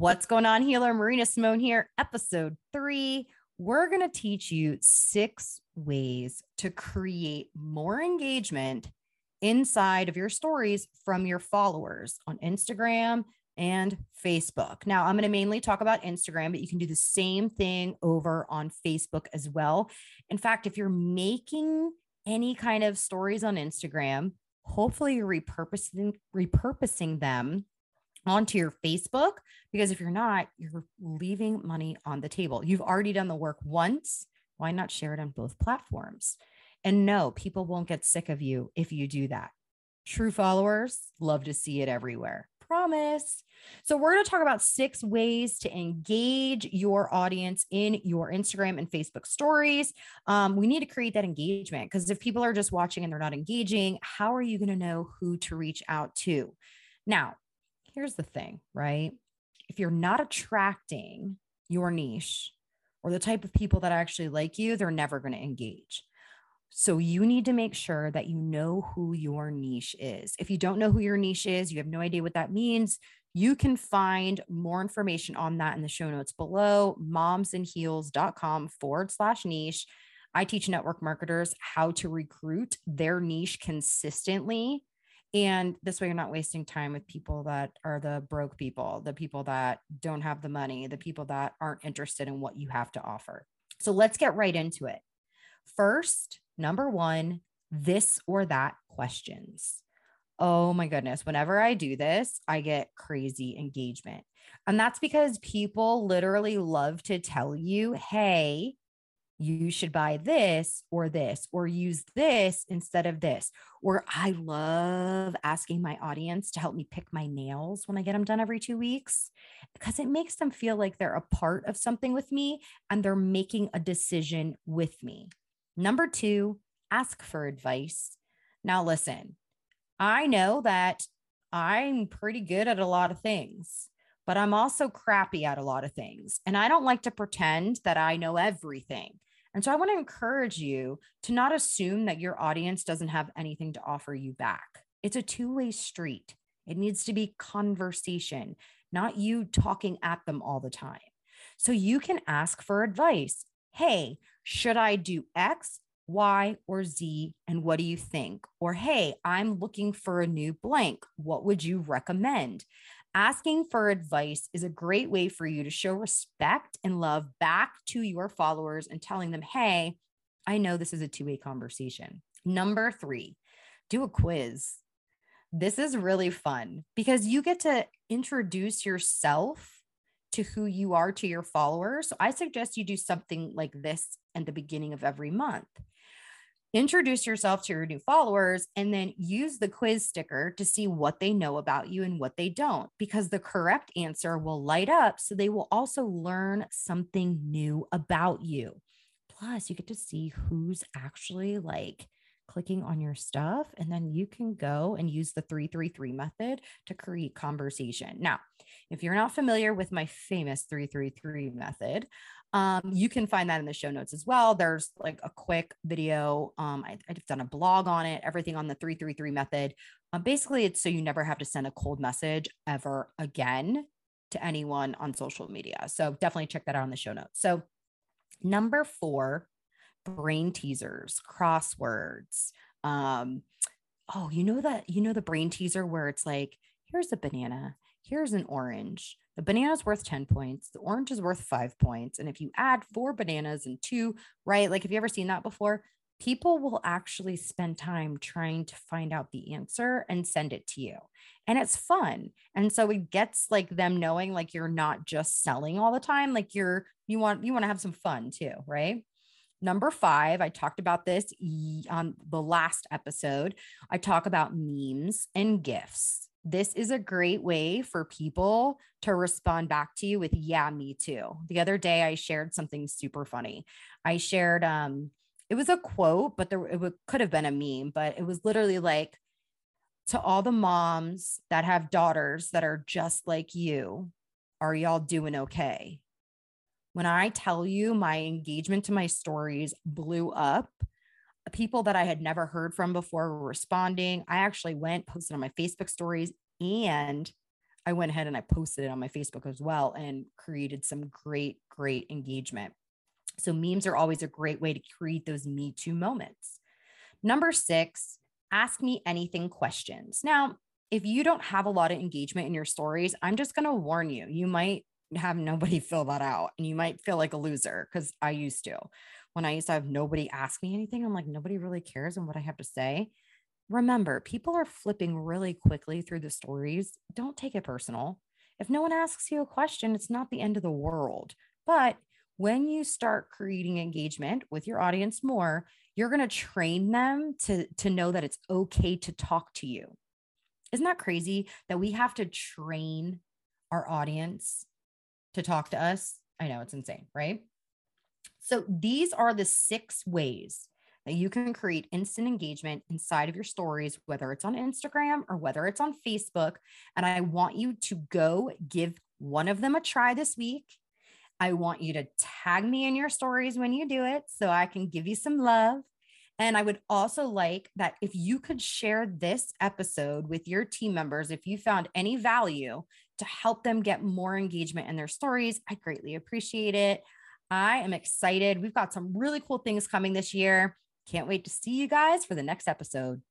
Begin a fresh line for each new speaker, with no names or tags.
What's going on, healer? Marina Simone here, episode three. We're going to teach you six ways to create more engagement inside of your stories from your followers on Instagram and Facebook. Now, I'm going to mainly talk about Instagram, but you can do the same thing over on Facebook as well. In fact, if you're making any kind of stories on Instagram, hopefully you're repurposing repurposing them onto your Facebook because if you're not, you're leaving money on the table. You've already done the work once. Why not share it on both platforms? And no, people won't get sick of you if you do that. True followers love to see it everywhere. Promise. So, we're going to talk about six ways to engage your audience in your Instagram and Facebook stories. Um, we need to create that engagement because if people are just watching and they're not engaging, how are you going to know who to reach out to? Now, here's the thing, right? If you're not attracting your niche or the type of people that actually like you, they're never going to engage. So you need to make sure that you know who your niche is. If you don't know who your niche is, you have no idea what that means, you can find more information on that in the show notes below momsandheels.com forward slash niche. I teach network marketers how to recruit their niche consistently and this way, you're not wasting time with people that are the broke people, the people that don't have the money, the people that aren't interested in what you have to offer. So let's get right into it. First, number one, this or that questions. Oh my goodness. Whenever I do this, I get crazy engagement. And that's because people literally love to tell you, hey, you should buy this or this or use this instead of this. Or I love asking my audience to help me pick my nails when I get them done every two weeks because it makes them feel like they're a part of something with me and they're making a decision with me. Number two, ask for advice. Now, listen, I know that I'm pretty good at a lot of things but I'm also crappy at a lot of things. And I don't like to pretend that I know everything. And so I want to encourage you to not assume that your audience doesn't have anything to offer you back. It's a two way street. It needs to be conversation, not you talking at them all the time. So you can ask for advice. Hey, should I do X, Y, or Z? And what do you think? Or, hey, I'm looking for a new blank. What would you recommend? Asking for advice is a great way for you to show respect and love back to your followers and telling them, hey, I know this is a two way conversation. Number three, do a quiz. This is really fun because you get to introduce yourself to who you are to your followers. So I suggest you do something like this at the beginning of every month introduce yourself to your new followers and then use the quiz sticker to see what they know about you and what they don't because the correct answer will light up so they will also learn something new about you. Plus you get to see who's actually like clicking on your stuff and then you can go and use the 333 method to create conversation now if you're not familiar with my famous 333 method um, you can find that in the show notes as well. There's like a quick video. Um, I, have done a blog on it, everything on the 333 method. Um, basically, it's so you never have to send a cold message ever again to anyone on social media. So definitely check that out in the show notes. So, number four, brain teasers, crosswords. Um, oh, you know that, you know, the brain teaser where it's like, here's a banana, here's an orange the banana is worth 10 points, the orange is worth five points. And if you add four bananas and two, right? Like, have you ever seen that before? People will actually spend time trying to find out the answer and send it to you. And it's fun. And so it gets like them knowing like you're not just selling all the time, like you're, you want, you want to have some fun too, right? Number five, I talked about this on the last episode. I talk about memes and gifts. this is a great way for people to respond back to you with yeah me too the other day i shared something super funny i shared um it was a quote but there it could have been a meme but it was literally like to all the moms that have daughters that are just like you are y'all doing okay when i tell you my engagement to my stories blew up uh, people that I had never heard from before were responding. I actually went, posted on my Facebook stories, and I went ahead and I posted it on my Facebook as well and created some great, great engagement. So memes are always a great way to create those Me Too moments. Number six, ask me anything questions. Now, if you don't have a lot of engagement in your stories, I'm just going to warn you, you might have nobody fill that out and you might feel like a loser because I used to. When I used to have nobody ask me anything, I'm like, nobody really cares on what I have to say. Remember, people are flipping really quickly through the stories. Don't take it personal. If no one asks you a question, it's not the end of the world. But when you start creating engagement with your audience more, you're going to train them to, to know that it's okay to talk to you. Isn't that crazy that we have to train our audience to talk to us? I know it's insane, right? So these are the six ways that you can create instant engagement inside of your stories, whether it's on Instagram or whether it's on Facebook. And I want you to go give one of them a try this week I want you to tag me in your stories when you do it so I can give you some love. And I would also like that if you could share this episode with your team members, if you found any value to help them get more engagement in their stories, I greatly appreciate it. I am excited. We've got some really cool things coming this year. Can't wait to see you guys for the next episode.